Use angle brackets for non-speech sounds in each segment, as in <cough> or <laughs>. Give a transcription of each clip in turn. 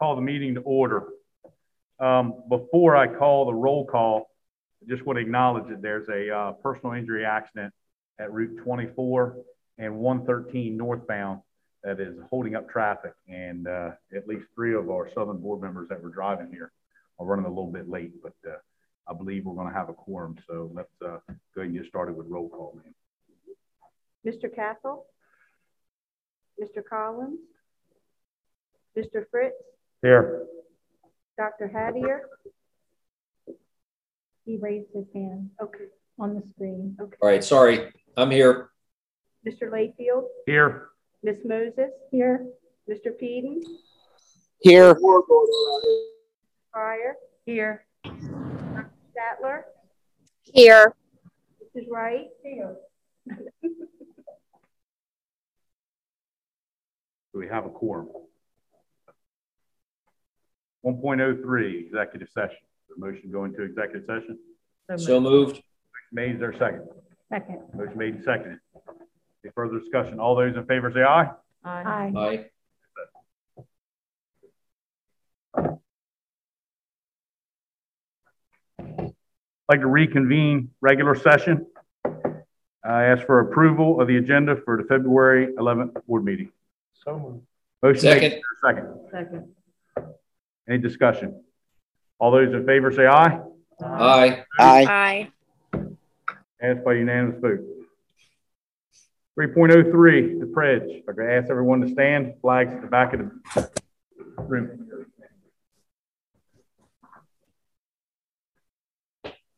call the meeting to order. Um, before I call the roll call, I just want to acknowledge that there's a uh, personal injury accident at Route 24 and 113 northbound that is holding up traffic. And uh, at least three of our Southern board members that were driving here are running a little bit late, but uh, I believe we're going to have a quorum. So let's uh, go ahead and get started with roll call, man. Mr. Cathell? Mr. Collins? Mr. Fritz? Here. Dr. Hattier? He raised his hand Okay. on the screen. Okay. All right, sorry, I'm here. Mr. Layfield? Here. Miss Moses? Here, Mr. Peden? Here. Pryor? Here. Dr. Statler? Here. Mrs. Wright? Here. Do we have a quorum? 1.03, executive session. The motion going to executive session. So moved. Made, is there a second? second. Motion made and seconded. Any further discussion? All those in favor say aye. Aye. Aye. I'd like to reconvene regular session. I ask for approval of the agenda for the February 11th board meeting. So moved. Motion Second. is there a second. Second. Any discussion? All those in favor say aye. Aye. Aye. Aye. Passed by unanimous vote. 3.03, the pledge. I'm going to ask everyone to stand. Flags at the back of the room.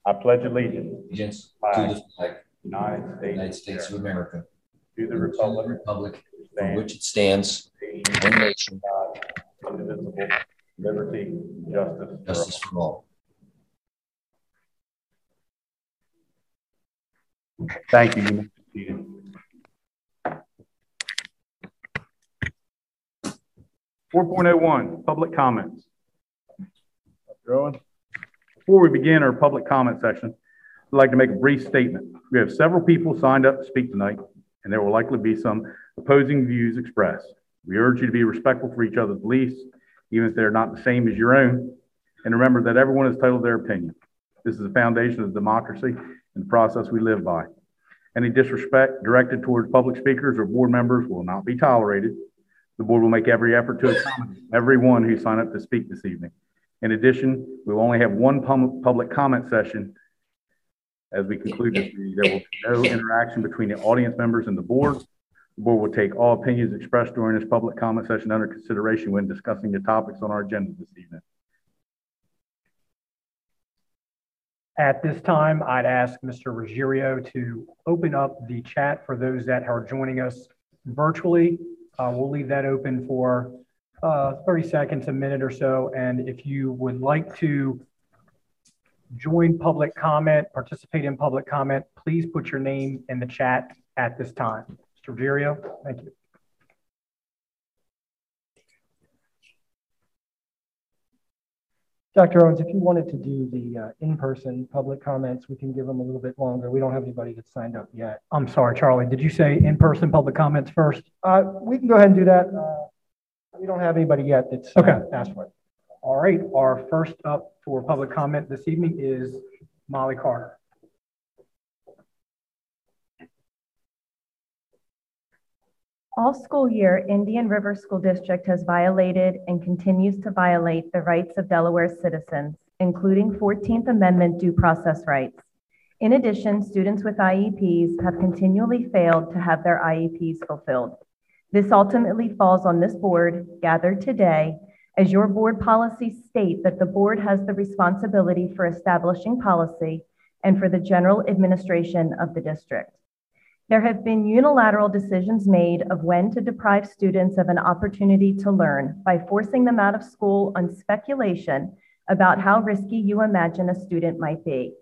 I pledge allegiance Allegiance Aye. to the flag, United of the States. United States of America, To the and to the republic. republic for which it stands, one nation, God, indivisible, liberty, justice. for all. justice for all. Thank you. You may be seated. Four point oh one, public comments. Dr. Owen? Before we begin our public comment section, I'd like to make a brief statement. We have several people signed up to speak tonight, and there will likely be some opposing views expressed. We urge you to be respectful for each other's beliefs, even if they're not the same as your own, and remember that everyone is entitled to their opinion. This is the foundation of democracy and the process we live by. Any disrespect directed towards public speakers or board members will not be tolerated. The board will make every effort to accommodate everyone who signed up to speak this evening. In addition, we will only have one pub- public comment session as we conclude this meeting. There will be no interaction between the audience members and the board. The board will take all opinions expressed during this public comment session under consideration when discussing the topics on our agenda this evening. At this time, I'd ask Mr. Ruggiero to open up the chat for those that are joining us virtually. Uh, We'll leave that open for uh, 30 seconds, a minute or so. And if you would like to join public comment, participate in public comment, please put your name in the chat at this time. Mr. Ruggiero, thank you. Dr. Owens, if you wanted to do the uh, in-person public comments, we can give them a little bit longer. We don't have anybody that's signed up yet. I'm sorry, Charlie, did you say in-person public comments first? Uh, We can go ahead and do that. Uh, We don't have anybody yet that's uh, Okay. asked for it. All right, our first up for public comment this evening is Molly Carter. All school year, Indian River School District has violated and continues to violate the rights of Delaware citizens, including 14th Amendment due process rights. In addition, students with IEPs have continually failed to have their IEPs fulfilled. This ultimately falls on this board gathered today as your board policies state that the board has the responsibility for establishing policy and for the general administration of the district. There have been unilateral decisions made of when to deprive students of an opportunity to learn by forcing them out of school on speculation about how risky you imagine a student might be.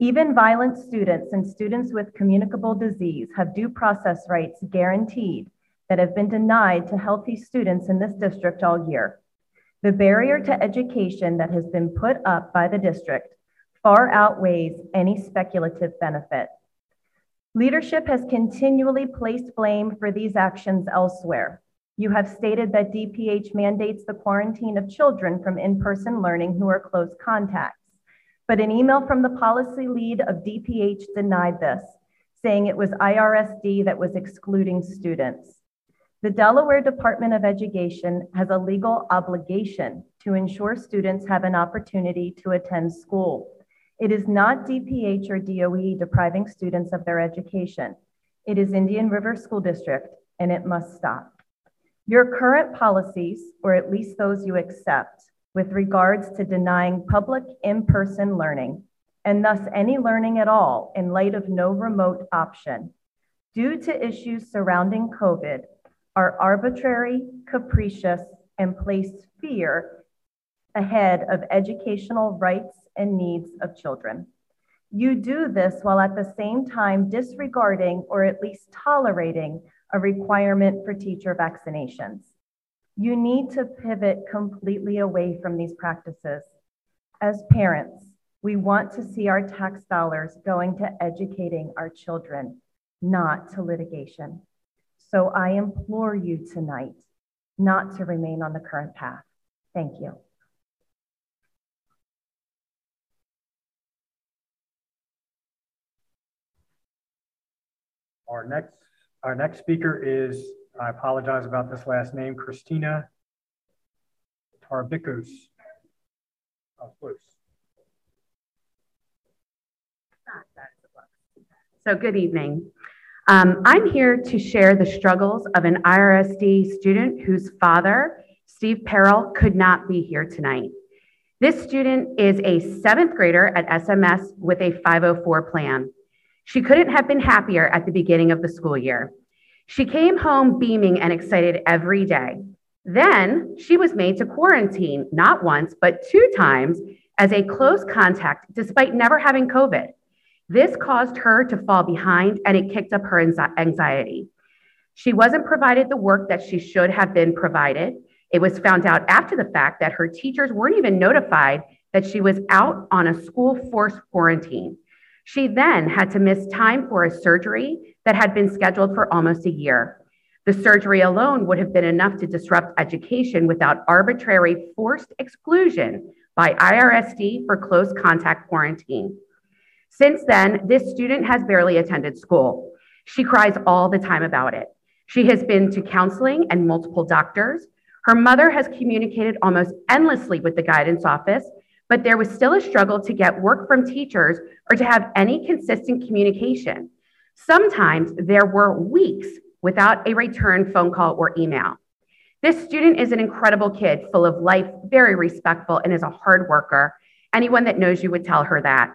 Even violent students and students with communicable disease have due process rights guaranteed that have been denied to healthy students in this district all year. The barrier to education that has been put up by the district far outweighs any speculative benefit. Leadership has continually placed blame for these actions elsewhere. You have stated that DPH mandates the quarantine of children from in-person learning who are close contacts. But an email from the policy lead of DPH denied this, saying it was IRSD that was excluding students. The Delaware Department of Education has a legal obligation to ensure students have an opportunity to attend school. It is not DPH or DOE depriving students of their education. It is Indian River School District, and it must stop. Your current policies, or at least those you accept, with regards to denying public in-person learning, and thus any learning at all in light of no remote option, due to issues surrounding COVID, are arbitrary, capricious, and place fear ahead of educational rights and needs of children. You do this while at the same time disregarding or at least tolerating a requirement for teacher vaccinations. You need to pivot completely away from these practices. As parents, we want to see our tax dollars going to educating our children, not to litigation. So I implore you tonight not to remain on the current path. Thank you. Our next, our next speaker is, I apologize about this last name, Christina Tarbikos. of close. So good evening. Um, I'm here to share the struggles of an IRSD student whose father, Steve Perrell, could not be here tonight. This student is a seventh grader at SMS with a 504 plan. She couldn't have been happier at the beginning of the school year. She came home beaming and excited every day. Then she was made to quarantine not once, but two times as a close contact despite never having COVID. This caused her to fall behind and it kicked up her anxiety. She wasn't provided the work that she should have been provided. It was found out after the fact that her teachers weren't even notified that she was out on a school forced quarantine. She then had to miss time for a surgery that had been scheduled for almost a year. The surgery alone would have been enough to disrupt education without arbitrary forced exclusion by IRSD for close contact quarantine. Since then, this student has barely attended school. She cries all the time about it. She has been to counseling and multiple doctors. Her mother has communicated almost endlessly with the guidance office, but there was still a struggle to get work from teachers or to have any consistent communication. Sometimes there were weeks without a return phone call or email. This student is an incredible kid, full of life, very respectful, and is a hard worker. Anyone that knows you would tell her that.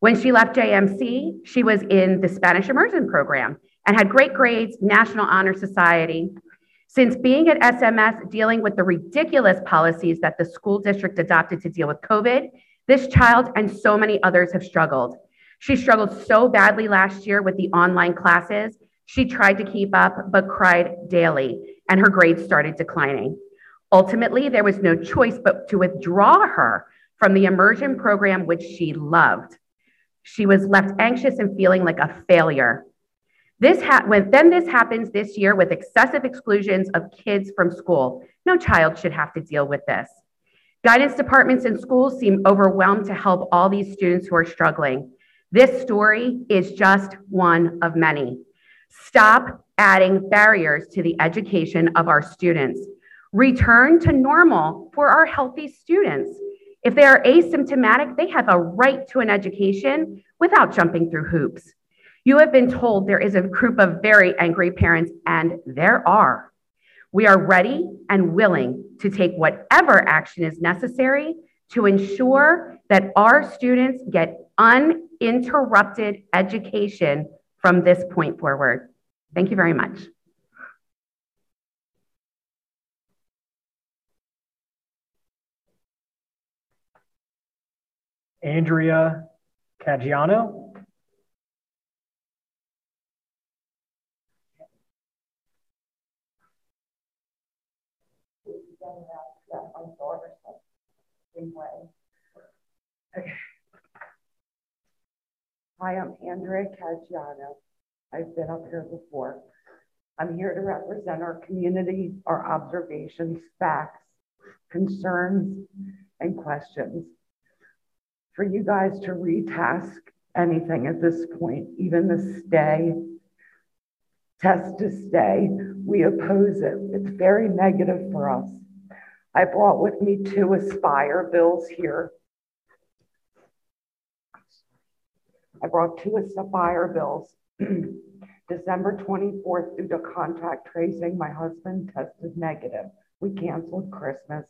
When she left JMC, she was in the Spanish immersion program and had great grades, National Honor Society. Since being at SMS dealing with the ridiculous policies that the school district adopted to deal with COVID, this child and so many others have struggled. She struggled so badly last year with the online classes. She tried to keep up, but cried daily, and her grades started declining. Ultimately, there was no choice but to withdraw her from the immersion program, which she loved. She was left anxious and feeling like a failure. This ha- when, then this happens this year with excessive exclusions of kids from school. No child should have to deal with this. Guidance departments and schools seem overwhelmed to help all these students who are struggling. This story is just one of many. Stop adding barriers to the education of our students. Return to normal for our healthy students. If they are asymptomatic, they have a right to an education without jumping through hoops. You have been told there is a group of very angry parents, and there are. We are ready and willing to take whatever action is necessary to ensure that our students get uninterrupted education from this point forward. Thank you very much. Andrea Caggiano. Hi, I'm Andrea Caggiano. I've been up here before. I'm here to represent our community, our observations, facts, concerns, and questions. For you guys to retask anything at this point, even the stay, test to stay, we oppose it. It's very negative for us. I brought with me two Aspire bills here. I brought two Aspire bills. <clears throat> December 24th, due to contact tracing, my husband tested negative. We canceled Christmas.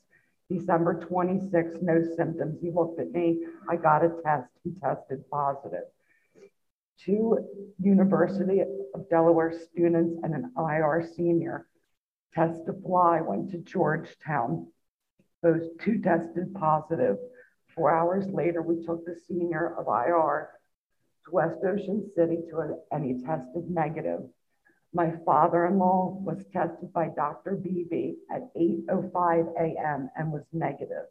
December 26th, no symptoms. He looked at me. I got a test. He tested positive. Two University of Delaware students and an IR senior test to fly went to Georgetown. Those two tested positive. Four hours later, we took the senior of IR to West Ocean City to a, and he tested negative. My father-in-law was tested by Dr. Beebe at 8.05 a.m. and was negative.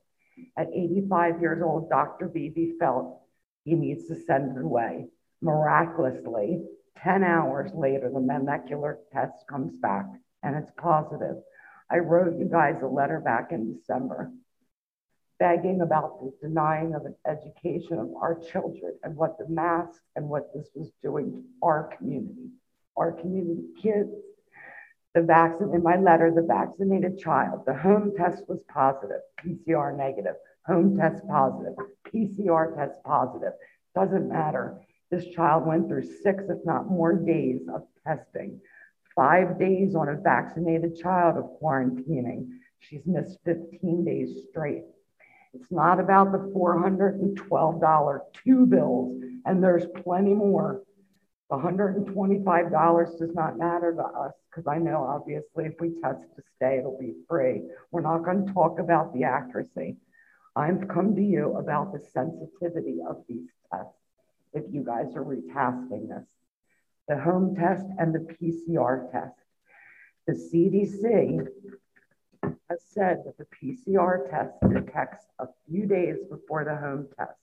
At 85 years old, Dr. Beebe felt he needs to send it away. Miraculously, 10 hours later, the molecular test comes back and it's positive. I wrote you guys a letter back in December begging about the denying of an education of our children and what the mask and what this was doing to our community, our community kids. The vaccine in my letter, the vaccinated child, the home test was positive, PCR negative, home test positive, PCR test positive. Doesn't matter. This child went through six, if not more, days of testing. Five days on a vaccinated child of quarantining. She's missed 15 days straight. It's not about the $412 two bills, and there's plenty more. The $125 does not matter to us because I know obviously if we test to stay, it'll be free. We're not going to talk about the accuracy. I've come to you about the sensitivity of these tests if you guys are retasking this. The home test and the PCR test. The CDC has said that the PCR test detects a few days before the home test.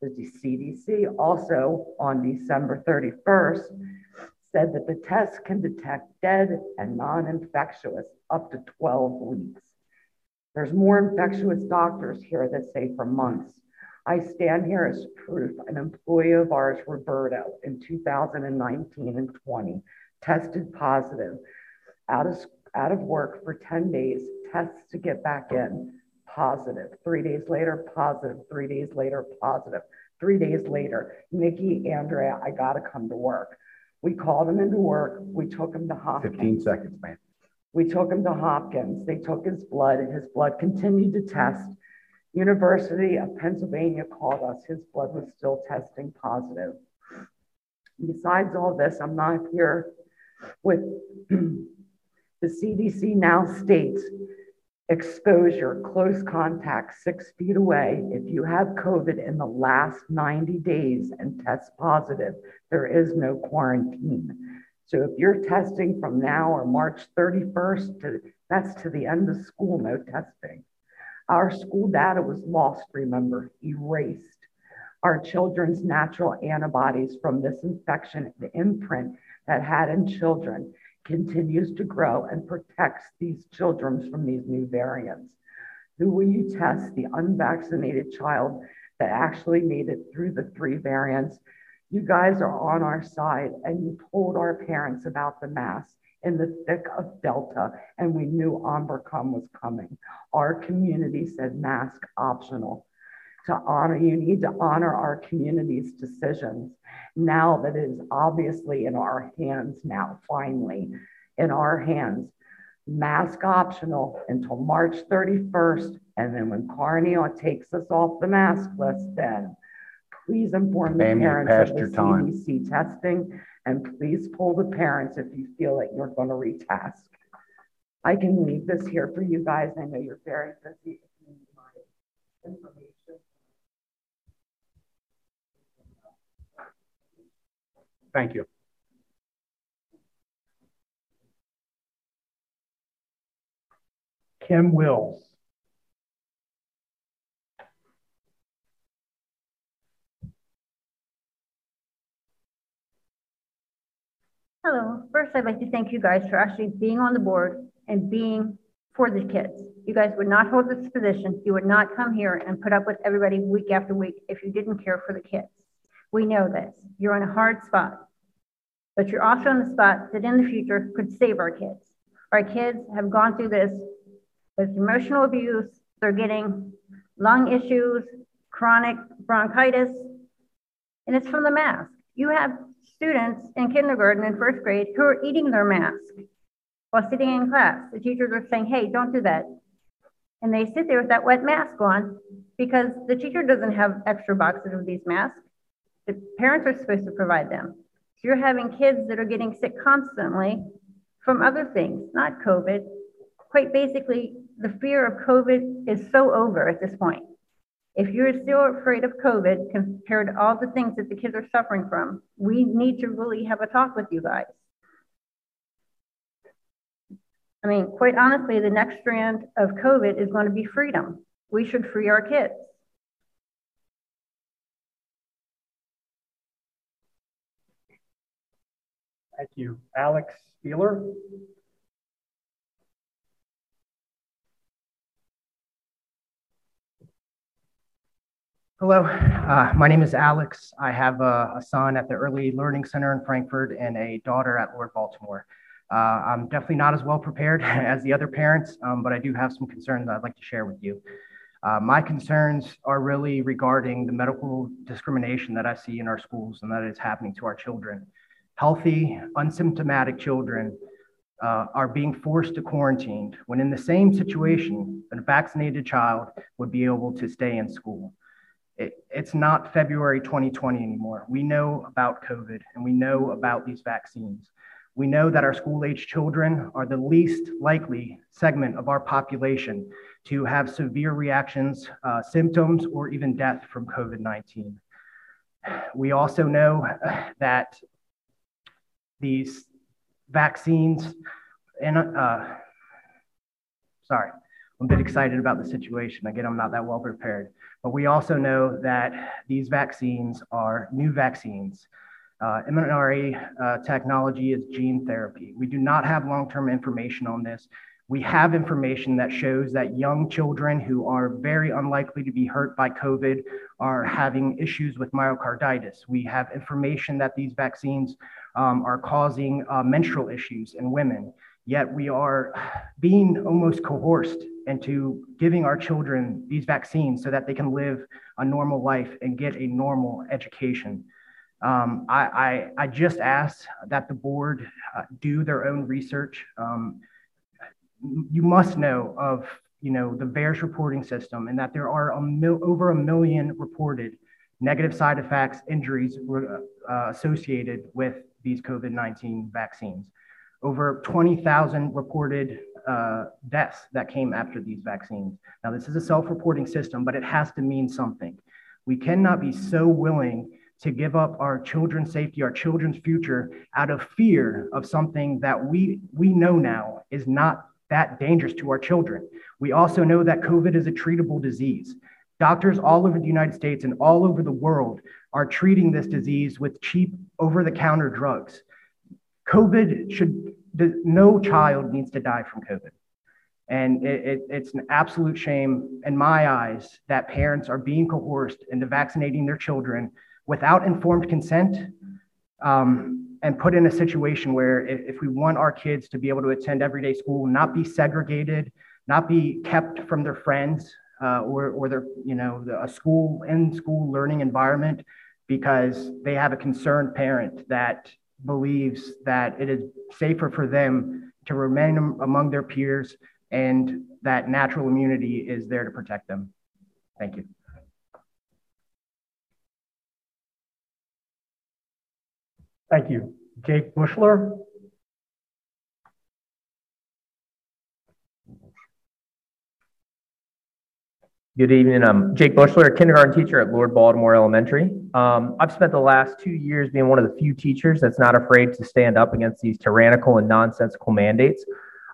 The CDC also on December 31st said that the test can detect dead and non-infectious up to 12 weeks. There's more infectious doctors here that say for months. I stand here as proof. An employee of ours, Roberto, in 2019 and 20, tested positive out of, out of work for 10 days, tests to get back in, positive. Three days later, positive. Three days later, positive. Three days later, Nikki, Andrea, I got to come to work. We called him into work. We took him to Hopkins. 15 seconds, man. We took him to Hopkins. They took his blood, and his blood continued to test. University of Pennsylvania called us. His blood was still testing positive. Besides all this, I'm not here with <clears throat> the CDC now states exposure, close contact, six feet away. If you have COVID in the last 90 days and test positive, there is no quarantine. So if you're testing from now or March 31st to that's to the end of school, no testing. Our school data was lost, remember, erased. Our children's natural antibodies from this infection, the imprint that had in children, continues to grow and protects these children from these new variants. Who will you test? The unvaccinated child that actually made it through the three variants. You guys are on our side and you told our parents about the mask in the thick of Delta, and we knew Omicron was coming. Our community said mask optional. To honor, you need to honor our community's decisions now that it is obviously in our hands now, finally, in our hands. Mask optional until March 31st. And then when Carney takes us off the mask list, then please inform the Ma'am, you parents passed of the time. CDC testing and please pull the parents if you feel that you're going to retask. I can leave this here for you guys. I know you're very busy. Thank you. Kim Wills. Hello. First, I'd like to thank you guys for actually being on the board and being for the kids. You guys would not hold this position. You would not come here and put up with everybody week after week if you didn't care for the kids. We know this. You're in a hard spot, but you're also in the spot that in the future could save our kids. Our kids have gone through this with emotional abuse. They're getting lung issues, chronic bronchitis, and it's from the mask. You have students in kindergarten and first grade who are eating their mask while sitting in class. The teachers are saying, hey, don't do that. And they sit there with that wet mask on because the teacher doesn't have extra boxes of these masks. The parents are supposed to provide them. So you're having kids that are getting sick constantly from other things, not COVID. Quite basically, the fear of COVID is so over at this point. If you're still afraid of COVID compared to all the things that the kids are suffering from, we need to really have a talk with you guys. I mean, quite honestly, the next strand of COVID is going to be freedom. We should free our kids. Thank you. Alex Spieler? Hello, uh, my name is Alex. I have a, a, son at the Early Learning Center in Frankfort and a daughter at Lord Baltimore. Uh, I'm definitely not as well prepared <laughs> as the other parents, um, but I do have some concerns I'd like to share with you. Uh, my concerns are really regarding the medical discrimination that I see in our schools and that is happening to our children. Healthy, unsymptomatic children uh, are being forced to quarantine when in the same situation, a vaccinated child would be able to stay in school it, it's not February 2020 anymore. We know about COVID and we know about these vaccines. We know that our school age children are the least likely segment of our population to have severe reactions, uh, symptoms, or even death from COVID 19. We also know <sighs> that these vaccines, and uh, sorry, I'm a bit excited about the situation. Again, I'm not that well prepared. But we also know that these vaccines are new vaccines. Uh, mRNA uh, technology is gene therapy. We do not have long term information on this. We have information that shows that young children who are very unlikely to be hurt by COVID are having issues with myocarditis. We have information that these vaccines um, are causing uh, menstrual issues in women. Yet we are being almost coerced into giving our children these vaccines so that they can live a normal life and get a normal education. Um, I, I, I, just ask that the board uh, do their own research. Um, you must know of you know the VAERS reporting system and that there are a mil- over a million reported negative side effects, injuries uh, associated with these COVID 19 vaccines over 20,000 reported uh, deaths that came after these vaccines. Now, this is a self reporting system, but it has to mean something. We cannot be so willing to give up our children's safety, our children's future out of fear of something that we, we know now is not that dangerous to our children. We also know that COVID is a treatable disease. Doctors all over the United States and all over the world are treating this disease with cheap over the counter drugs. COVID should, no child needs to die from COVID. And it, it, it's an absolute shame in my eyes that parents are being coerced into vaccinating their children without informed consent um, and put in a situation where if, if we want our kids to be able to attend everyday school, not be segregated, not be kept from their friends uh, or, or their, you know, the, a school in school learning environment because they have a concerned parent that believes that it is safer for them to remain among their peers and that natural immunity is there to protect them. Thank you. Thank you. Jake Bushler. Good evening. I'm Jake Bushler, a kindergarten teacher at Lord Baltimore Elementary. Um, I've spent the last two years being one of the few teachers that's not afraid to stand up against these tyrannical and nonsensical mandates.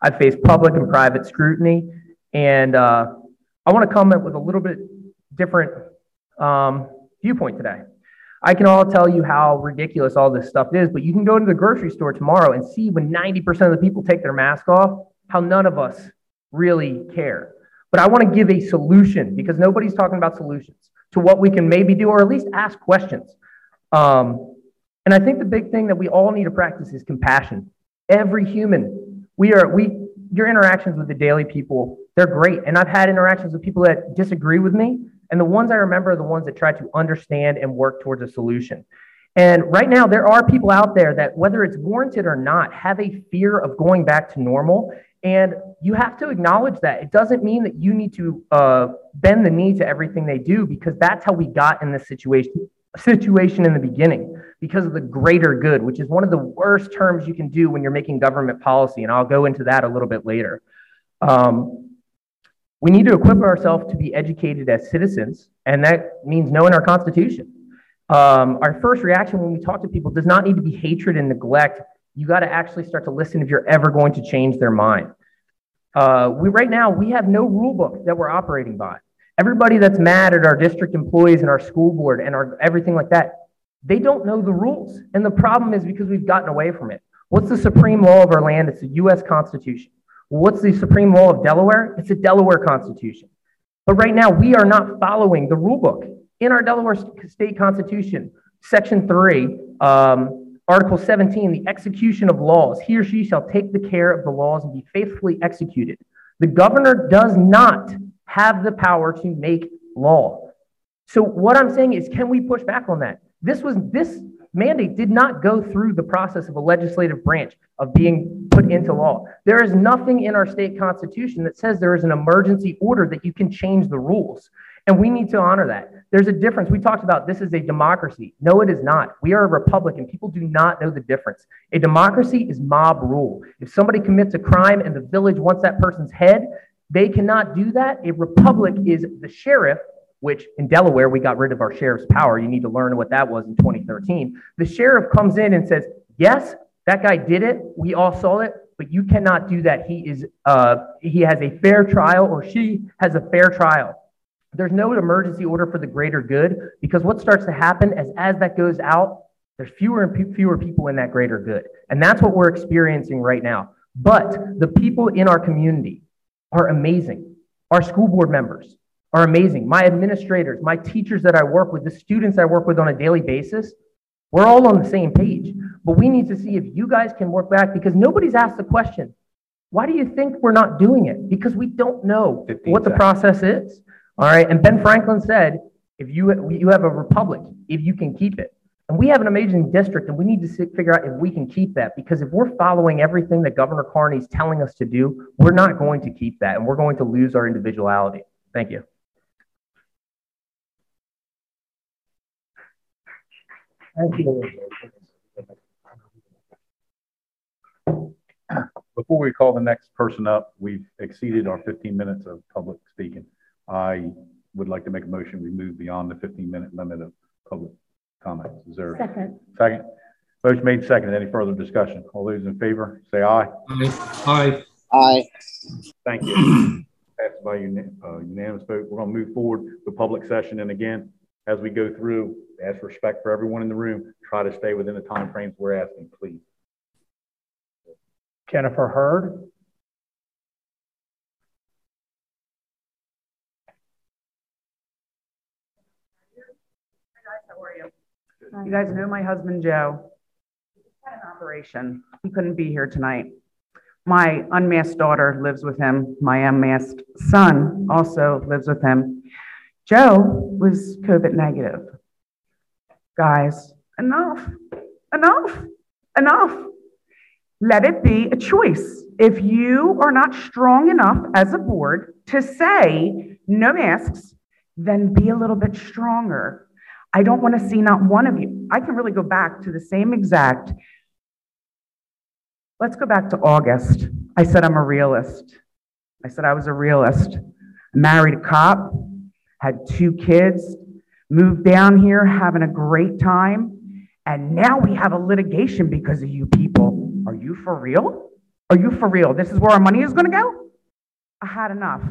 I've faced public and private scrutiny, and uh, I want to comment with a little bit different um, viewpoint today. I can all tell you how ridiculous all this stuff is, but you can go to the grocery store tomorrow and see when 90% of the people take their mask off, how none of us really care. But I want to give a solution because nobody's talking about solutions to what we can maybe do or at least ask questions. Um, and I think the big thing that we all need to practice is compassion. Every human, we are, we, your interactions with the daily people, they're great. And I've had interactions with people that disagree with me. And the ones I remember are the ones that try to understand and work towards a solution. And right now, there are people out there that, whether it's warranted or not, have a fear of going back to normal. And you have to acknowledge that. It doesn't mean that you need to uh, bend the knee to everything they do because that's how we got in this situation situation in the beginning because of the greater good, which is one of the worst terms you can do when you're making government policy. And I'll go into that a little bit later. Um, we need to equip ourselves to be educated as citizens, and that means knowing our Constitution. Um, our first reaction when we talk to people does not need to be hatred and neglect. You got to actually start to listen if you're ever going to change their mind. Uh, we right now we have no rule book that we're operating by. Everybody that's mad at our district employees and our school board and our everything like that, they don't know the rules. And the problem is because we've gotten away from it. What's the supreme law of our land? It's the U.S. Constitution. what's the supreme law of Delaware? It's the Delaware Constitution. But right now, we are not following the rule book. In our Delaware State Constitution, Section 3, um, Article 17, the execution of laws, he or she shall take the care of the laws and be faithfully executed. The governor does not have the power to make law. So what I'm saying is, can we push back on that? This was this mandate did not go through the process of a legislative branch of being put into law. There is nothing in our state constitution that says there is an emergency order that you can change the rules. And we need to honor that. There's a difference. We talked about this is a democracy. No, it is not. We are a republic, and people do not know the difference. A democracy is mob rule. If somebody commits a crime and the village wants that person's head, they cannot do that. A republic is the sheriff, which in Delaware, we got rid of our sheriff's power. You need to learn what that was in 2013. The sheriff comes in and says, Yes, that guy did it. We all saw it, but you cannot do that. He is uh, he has a fair trial or she has a fair trial. There's no emergency order for the greater good because what starts to happen as as that goes out, there's fewer and fewer people in that greater good. And that's what we're experiencing right now. But the people in our community, are amazing. Our school board members are amazing. My administrators, my teachers that I work with, the students I work with on a daily basis, we're all on the same page. But we need to see if you guys can work back because nobody's asked the question why do you think we're not doing it? Because we don't know what the process is. All right. And Ben Franklin said, if you, you have a republic, if you can keep it. And we have an amazing district, and we need to figure out if we can keep that. Because if we're following everything that Governor Carney is telling us to do, we're not going to keep that, and we're going to lose our individuality. Thank you. Thank you. Before we call the next person up, we've exceeded our 15 minutes of public speaking. I would like to make a motion we move beyond the 15 minute limit of public comments? Is there Second. second? Motion made second. Any further discussion? All those in favor, say aye. Aye. Aye. aye. Thank you. <clears throat> Passed by uni- uh, unanimous vote. We're going to move forward to public session. And again, as we go through, ask respect for everyone in the room. Try to stay within the time frames we're asking, please. Jennifer Hurd. How are you? You guys know my husband, Joe. Had an operation. He couldn't be here tonight. My unmasked daughter lives with him. My unmasked son also lives with him. Joe was COVID negative. Guys, enough, enough, enough. Let it be a choice. If you are not strong enough as a board to say no masks, then be a little bit stronger. I don't want to see not one of you. I can really go back to the same exact. Let's go back to August. I said I'm a realist. I said I was a realist. Married a cop, had two kids, moved down here, having a great time, and now we have a litigation because of you people. Are you for real? Are you for real? This is where our money is going to go? I had enough.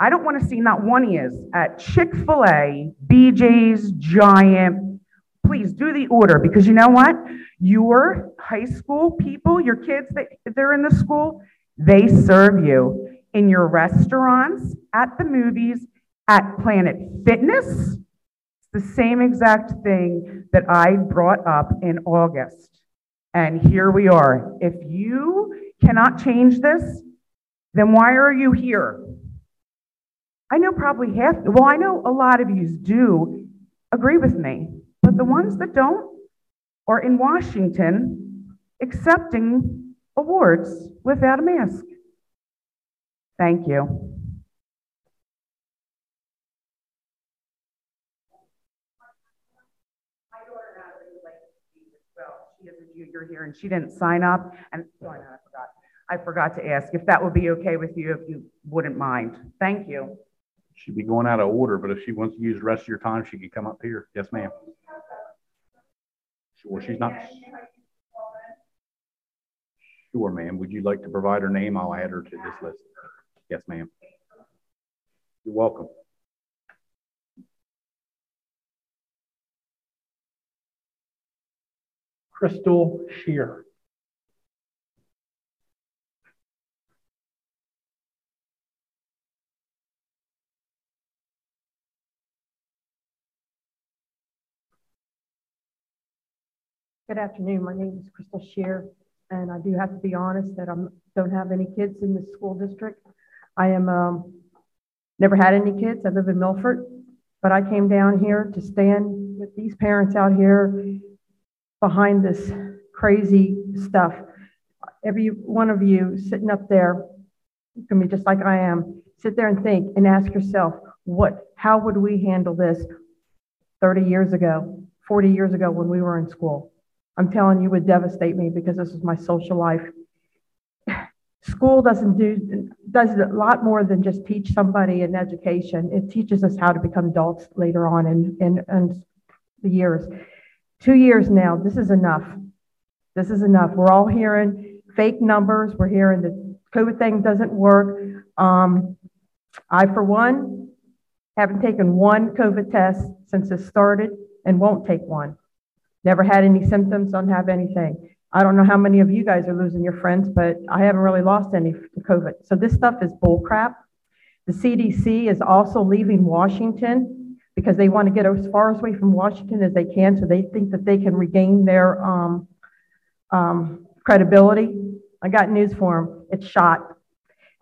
I don't want to see not one is at Chick fil A, BJ's, Giant, please do the order because you know what? Your high school people, your kids that they're in the school, they serve you in your restaurants, at the movies, at Planet Fitness. It's the same exact thing that I brought up in August. And here we are. If you cannot change this, then why are you here? I know probably half, well, I know a lot of you do agree with me, but the ones that don't are in Washington accepting awards without a mask. Thank you. My daughter not really liked to speak as well. She is a junior here and she didn't sign up and oh, I forgot. I forgot to ask if that would be okay with you, if you wouldn't mind. Thank you. She'd be going out of order, but if she wants to use the rest of your time, she could come up here. Yes, ma'am. Sure, she's not. Sure, ma'am. Would you like to provide her name? I'll add her to this list. Yes, ma'am. You're welcome. Crystal Shear. Good afternoon. My name is Crystal Shear, and I do have to be honest that I don't have any kids in the school district. I am um, never had any kids. I live in Milford, but I came down here to stand with these parents out here behind this crazy stuff. Every one of you sitting up there, can be just like I am. Sit there and think and ask yourself, what? How would we handle this 30 years ago, 40 years ago when we were in school? I'm telling you, would devastate me because this is my social life. School doesn't do does a lot more than just teach somebody an education. It teaches us how to become adults later on in, in, in the years. Two years now, this is enough. This is enough. We're all hearing fake numbers. We're hearing the COVID thing doesn't work. Um, I, for one, haven't taken one COVID test since it started and won't take one. Never had any symptoms, don't have anything. I don't know how many of you guys are losing your friends, but I haven't really lost any to COVID. So this stuff is bull crap. The CDC is also leaving Washington because they want to get as far away from Washington as they can. So they think that they can regain their um, um, credibility. I got news for them. It's shot.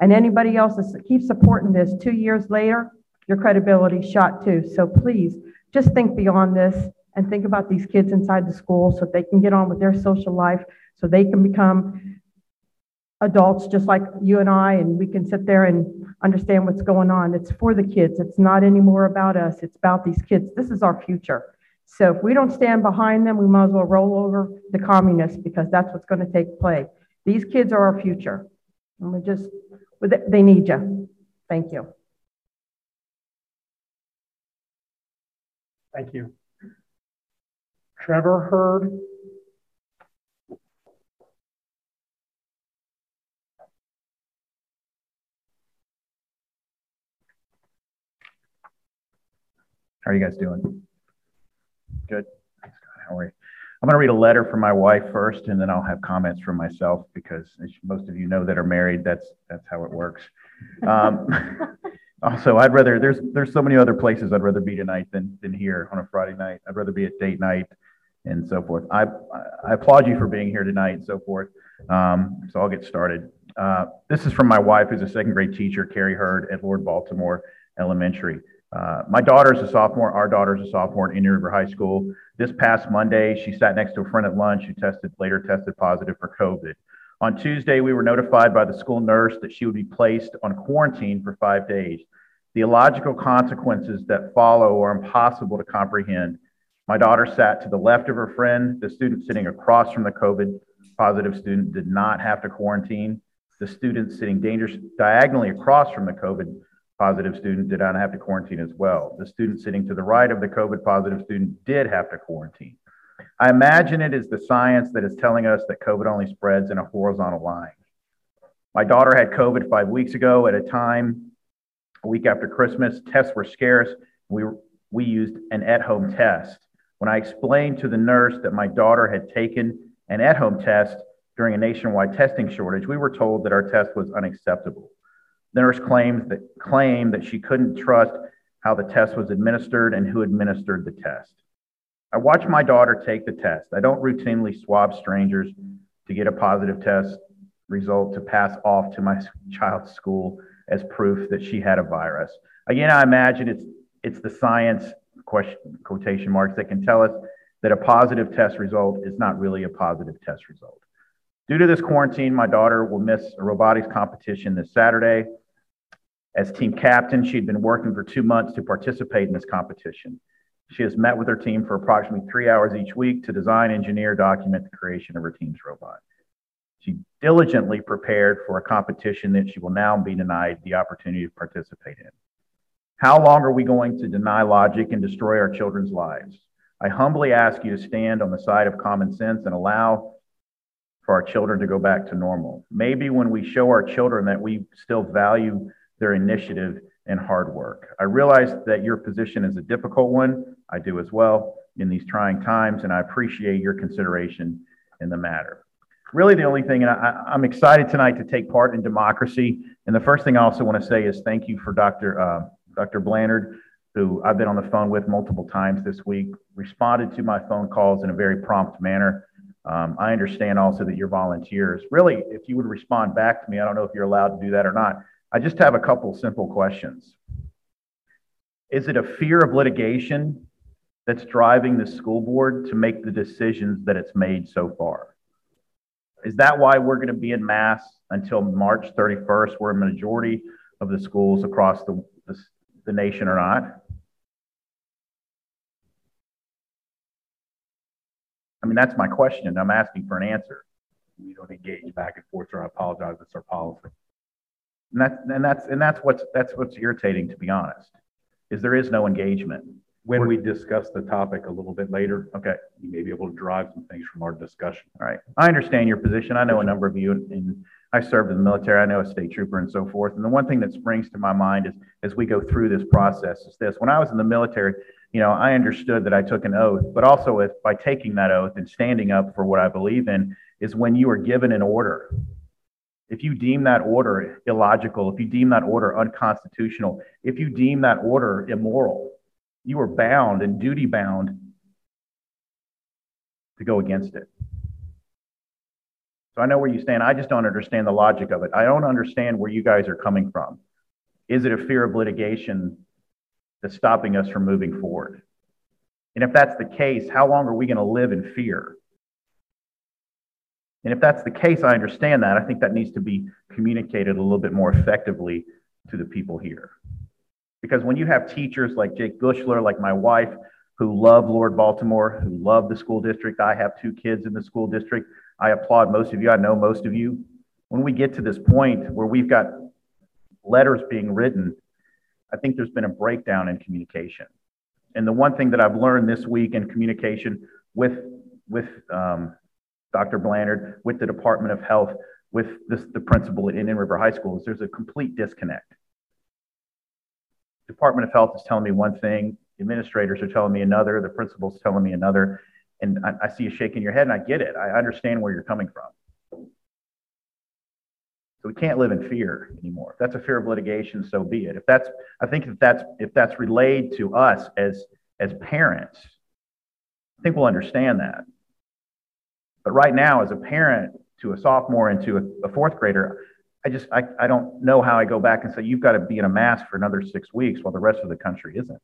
And anybody else that keeps supporting this two years later, your credibility shot too. So please just think beyond this and think about these kids inside the school so they can get on with their social life, so they can become adults just like you and I, and we can sit there and understand what's going on. It's for the kids. It's not anymore about us. It's about these kids. This is our future. So if we don't stand behind them, we might as well roll over the communists because that's what's going to take place. These kids are our future. And we just, they need you. Thank you. Thank you. Trevor Hurd. How are you guys doing? Good. How are you? I'm going to read a letter from my wife first, and then I'll have comments from myself because, as most of you know that are married, that's that's how it works. Um, <laughs> also, I'd rather there's there's so many other places I'd rather be tonight than than here on a Friday night. I'd rather be at date night and so forth. I, I applaud you for being here tonight and so forth. Um, so I'll get started. Uh, this is from my wife, who's a second grade teacher, Carrie Hurd at Lord Baltimore Elementary. Uh, my is a sophomore. Our daughter is a sophomore at Indian River High School. This past Monday, she sat next to a friend at lunch who tested later tested positive for COVID. On Tuesday, we were notified by the school nurse that she would be placed on quarantine for five days. The illogical consequences that follow are impossible to comprehend. My daughter sat to the left of her friend. The student sitting across from the COVID positive student did not have to quarantine. The student sitting dangerous, diagonally across from the COVID positive student did not have to quarantine as well. The student sitting to the right of the COVID positive student did have to quarantine. I imagine it is the science that is telling us that COVID only spreads in a horizontal line. My daughter had COVID five weeks ago at a time, a week after Christmas. Tests were scarce. We, we used an at home test. When I explained to the nurse that my daughter had taken an at home test during a nationwide testing shortage, we were told that our test was unacceptable. The nurse claims that, claimed that she couldn't trust how the test was administered and who administered the test. I watched my daughter take the test. I don't routinely swab strangers to get a positive test result to pass off to my <laughs> child's school as proof that she had a virus. Again, I imagine it's, it's the science question, quotation marks that can tell us that a positive test result is not really a positive test result. Due to this quarantine, my daughter will miss a robotics competition this Saturday. As team captain, she'd been working for two months to participate in this competition. She has met with her team for approximately three hours each week to design, engineer, document the creation of her team's robot. She diligently prepared for a competition that she will now be denied the opportunity to participate in. How long are we going to deny logic and destroy our children's lives? I humbly ask you to stand on the side of common sense and allow for our children to go back to normal. Maybe when we show our children that we still value their initiative and hard work. I realize that your position is a difficult one. I do as well in these trying times, and I appreciate your consideration in the matter. Really, the only thing, and I, am excited tonight to take part in democracy. And the first thing I also want to say is thank you for Dr. Uh, Dr. Blanchard, who I've been on the phone with multiple times this week, responded to my phone calls in a very prompt manner. Um, I understand also that you're volunteers. Really, if you would respond back to me, I don't know if you're allowed to do that or not. I just have a couple simple questions. Is it a fear of litigation that's driving the school board to make the decisions that it's made so far? Is that why we're going to be in mass until March 31st, where a majority of the schools across the, the, nation or not? I mean, that's my question. I'm asking for an answer. We don't engage back and forth, or I apologize. It's our policy. And that's and that's and that's what's that's what's irritating, to be honest, is there is no engagement. When we discuss the topic a little bit later, okay, you may be able to drive some things from our discussion. All right. I understand your position. I know a number of you, and, and I served in the military. I know a state trooper and so forth. And the one thing that springs to my mind is as we go through this process is this. When I was in the military, you know, I understood that I took an oath, but also if by taking that oath and standing up for what I believe in is when you are given an order if you deem that order illogical, if you deem that order unconstitutional, if you deem that order immoral, you are bound and duty bound to go against it. So I know where you stand. I just don't understand the logic of it. I don't understand where you guys are coming from. Is it a fear of litigation that's stopping us from moving forward? And if that's the case, how long are we going to live in fear? And if that's the case, I understand that. I think that needs to be communicated a little bit more effectively to the people here. Because when you have teachers like Jake Bushler, like my wife, who love Lord Baltimore, who love the school district, I have two kids in the school district. I applaud most of you. I know most of you. When we get to this point where we've got letters being written, I think there's been a breakdown in communication. And the one thing that I've learned this week in communication with, with um, Dr. Blanchard, with the Department of Health, with this, the principal at Indian River High School is there's a complete disconnect. Department of Health is telling me one thing, administrators are telling me another, the principal's telling me another, and I, I see you shaking your head, and I get it. I understand where you're coming from. So we can't live in fear anymore. If that's a fear of litigation, so be it. If that's, I think if that's if that's relayed to us as as parents, I think we'll understand that. But right now, as a parent to a sophomore and to a, a fourth grader, I just I, I don't know how I go back and say you've got to be in a mask for another six weeks while the rest of the country isn't.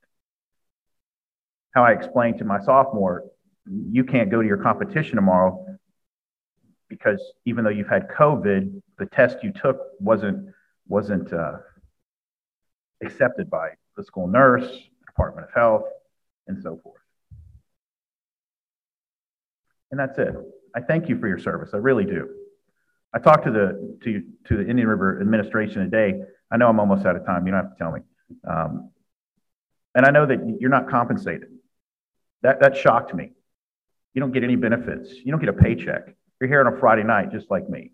How I explain to my sophomore, you can't go to your competition tomorrow because even though you've had COVID, the test you took wasn't wasn't uh, accepted by the school nurse, the Department of Health, and so forth. And that's it. I thank you for your service. I really do. I talked to the to to the Indian River administration today. I know I'm almost out of time. You don't have to tell me. Um, and I know that you're not compensated. That that shocked me. You don't get any benefits. You don't get a paycheck. You're here on a Friday night, just like me.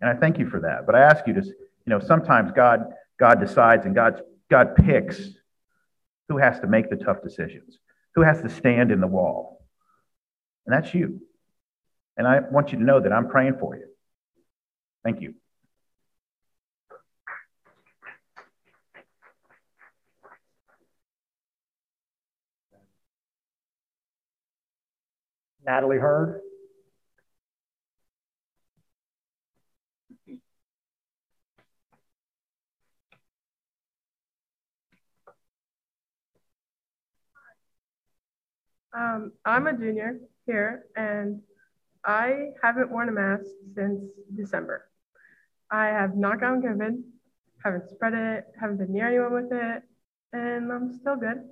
And I thank you for that. But I ask you to, you know, sometimes God God decides and God God picks who has to make the tough decisions. who has to stand in the wall. And that's you. And I want you to know that I'm praying for you. Thank you. Natalie Hurd. Um, I'm a junior here, and I haven't worn a mask since December. I have not gotten COVID, haven't spread it, haven't been near anyone with it, and I'm still good.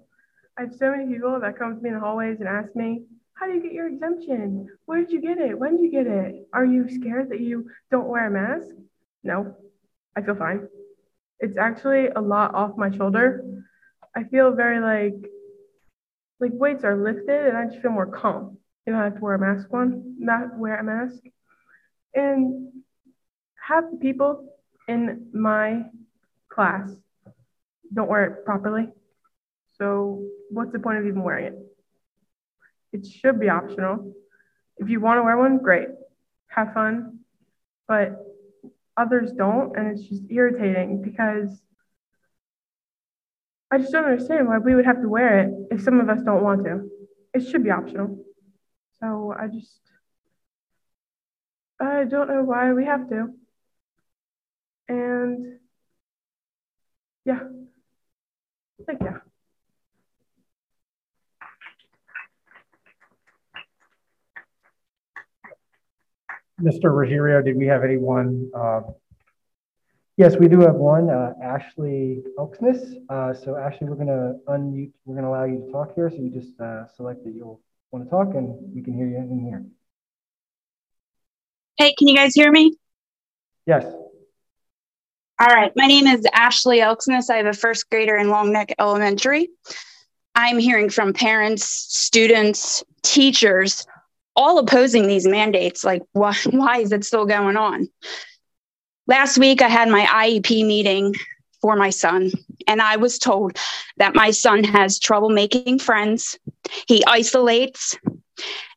I have so many people that come to me in the hallways and ask me, how do you get your exemption? Where did you get it? When did you get it? Are you scared that you don't wear a mask? No, I feel fine. It's actually a lot off my shoulder. I feel very like like weights are lifted and I just feel more calm. You don't have to wear a mask on, not wear a mask. And half the people in my class don't wear it properly. So what's the point of even wearing it? It should be optional. If you want to wear one, great. Have fun. But others don't, and it's just irritating because I just don't understand why we would have to wear it if some of us don't want to. It should be optional. So I just, I don't know why we have to. And yeah, thank you. Mr. Ruggiero, did we have anyone? Uh, Yes, we do have one, uh, Ashley Elksness. Uh, so Ashley, we're going to unmute, we're going to allow you to talk here. So you just uh, select that you'll want to talk and we can hear you in here. Hey, can you guys hear me? Yes. All right. My name is Ashley Elksness. I have a first grader in Long Neck Elementary. I'm hearing from parents, students, teachers, all opposing these mandates. Like, <laughs> why, why is it still going on? Last week, I had my IEP meeting for my son, and I was told that my son has trouble making friends. He isolates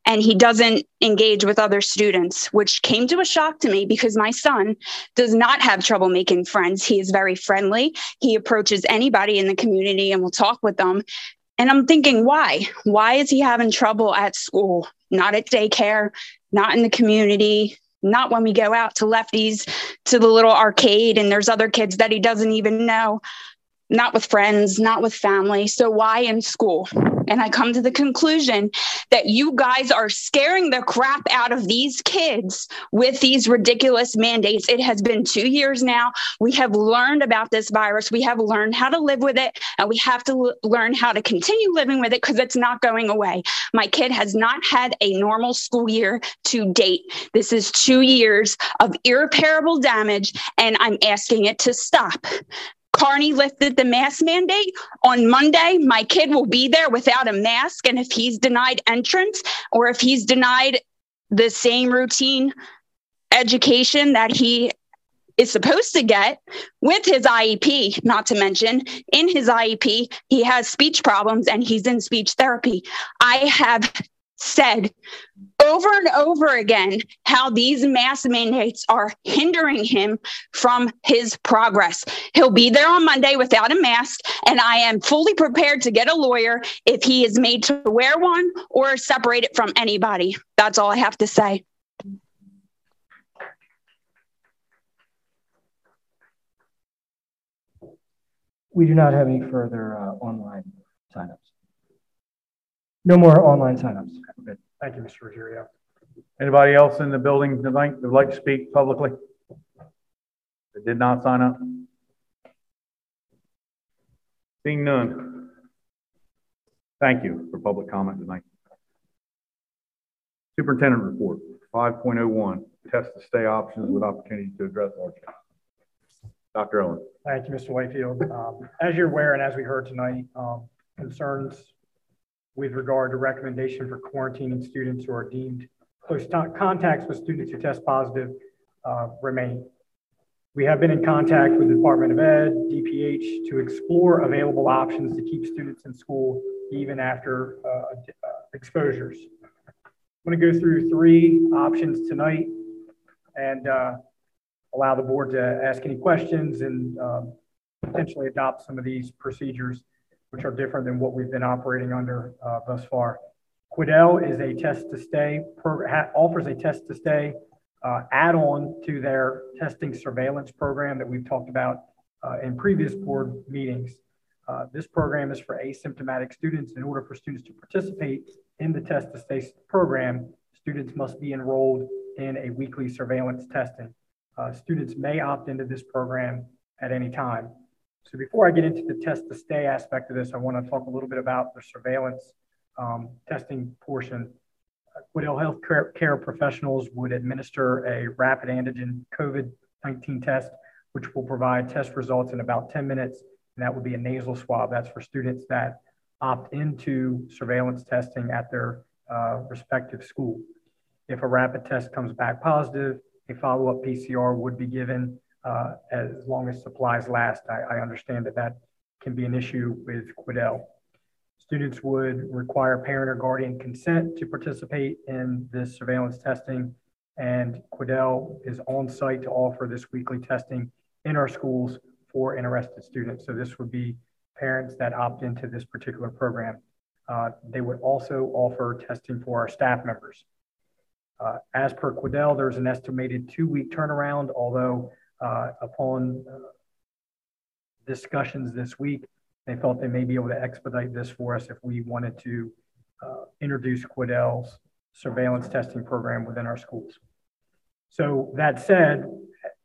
and he doesn't engage with other students, which came to a shock to me because my son does not have trouble making friends. He is very friendly. He approaches anybody in the community and will talk with them. And I'm thinking, why? Why is he having trouble at school, not at daycare, not in the community, not when we go out to lefties to the little arcade and there's other kids that he doesn't even know not with friends, not with family. So why in school? And I come to the conclusion that you guys are scaring the crap out of these kids with these ridiculous mandates. It has been two years now. We have learned about this virus. We have learned how to live with it, and we have to l- learn how to continue living with it because it's not going away. My kid has not had a normal school year to date. This is two years of irreparable damage, and I'm asking it to stop. Carney lifted the mask mandate. On Monday, my kid will be there without a mask. And if he's denied entrance or if he's denied the same routine education that he is supposed to get with his IEP, not to mention in his IEP, he has speech problems and he's in speech therapy. I have said over and over again how these mass mandates are hindering him from his progress. He'll be there on Monday without a mask, and I am fully prepared to get a lawyer if he is made to wear one or separate it from anybody. That's all I have to say. We do not have any further uh, online signups. No more online signups. Good. Thank you, Mr. Ruggiero. Anybody else in the building tonight that would like to speak publicly? That did not sign up? Seeing none. Thank you for public comment tonight. Superintendent report, 5.01, test to stay options with opportunity to address large. Dr. Owen. Thank you, Mr. Whitefield. Um, as you're aware, and as we heard tonight, um, concerns with regard to recommendation for quarantining students who are deemed close contacts with students who test positive uh, remain. We have been in contact with the Department of Ed, DPH, to explore available options to keep students in school even after uh, exposures. I'm going to go through three options tonight and uh, allow the board to ask any questions and um, potentially adopt some of these procedures, which are different than what we've been operating under uh, thus far. Quidel is a test to stay, offers a test to stay uh, add on to their testing surveillance program that we've talked about uh, in previous board meetings. Uh, this program is for asymptomatic students. In order for students to participate in the test to stay program, students must be enrolled in a weekly surveillance testing. Uh, students may opt into this program at any time. So before I get into the test to stay aspect of this, I want to talk a little bit about the surveillance um, testing portion. Quidel Health care, care professionals would administer a rapid antigen COVID-19 test, which will provide test results in about 10 minutes. And that would be a nasal swab. That's for students that opt into surveillance testing at their uh, respective school. If a rapid test comes back positive, a follow-up PCR would be given uh, as long as supplies last. I, I understand that that can be an issue with Quidel. Students would require parent or guardian consent to participate in this surveillance testing, and Quidel is on site to offer this weekly testing in our schools for interested students. So this would be parents that opt into this particular program. Uh, they would also offer testing for our staff members. Uh, as per Quidel, there's an estimated two-week turnaround, although upon uh, discussions this week, they felt they may be able to expedite this for us if we wanted to uh, introduce Quidel's surveillance testing program within our schools. So that said,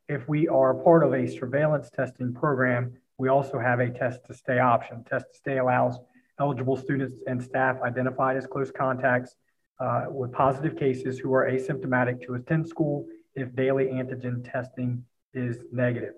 if we are part of a surveillance testing program, we also have a test to stay option. Test to stay allows eligible students and staff identified as close contacts uh, with positive cases who are asymptomatic to attend school if daily antigen testing is negative.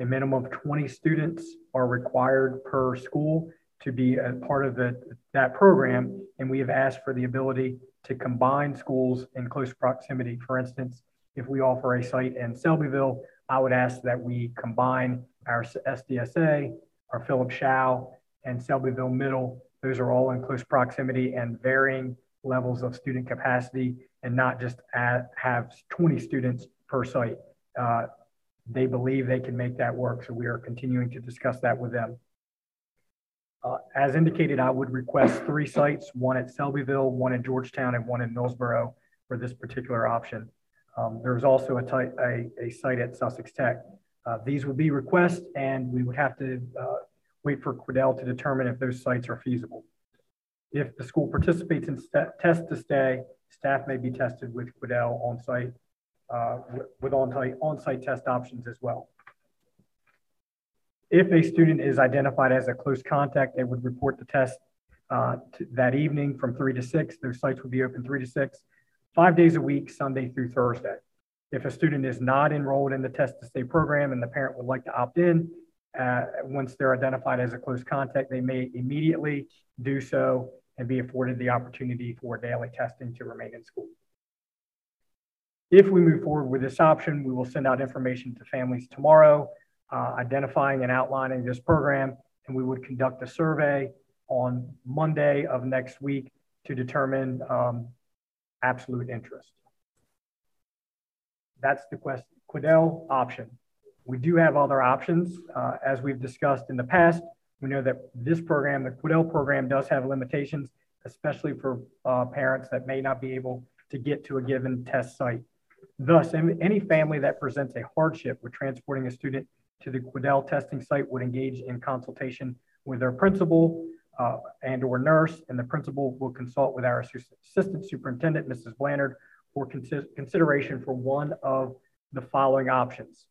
A minimum of 20 students are required per school to be a part of the, that program. And we have asked for the ability to combine schools in close proximity. For instance, if we offer a site in Selbyville, I would ask that we combine our SDSA, our Phillip Showell, and Selbyville Middle. Those are all in close proximity and varying levels of student capacity and not just at, have 20 students per site. Uh, they believe they can make that work. So we are continuing to discuss that with them. Uh, as indicated, I would request three sites, one at Selbyville, one in Georgetown, and one in Millsboro for this particular option. Um, there's also a, a, a, site at Sussex Tech. Uh, these would be requests, and we would have to uh, wait for Quidel to determine if those sites are feasible. If the school participates in test to stay, staff may be tested with Quidel on site uh, with on-site, test options as well. If a student is identified as a close contact, they would report the test uh, that evening from 3 to 6. Those sites would be open 3 to 6, five days a week, Sunday through Thursday. If a student is not enrolled in the test to stay program and the parent would like to opt in, uh, once they're identified as a close contact, they may immediately do so and be afforded the opportunity for daily testing to remain in school. If we move forward with this option, we will send out information to families tomorrow, uh, identifying and outlining this program, and we would conduct a survey on Monday of next week to determine um, absolute interest. That's the quest Quidel option. We do have other options. Uh, as we've discussed in the past, we know that this program, the Quidel program, does have limitations, especially for uh, parents that may not be able to get to a given test site. Thus, any family that presents a hardship with transporting a student to the Quidel testing site would engage in consultation with their principal uh, and or nurse, and the principal will consult with our assistant superintendent, Mrs. Blanchard, for consideration for one of the following options.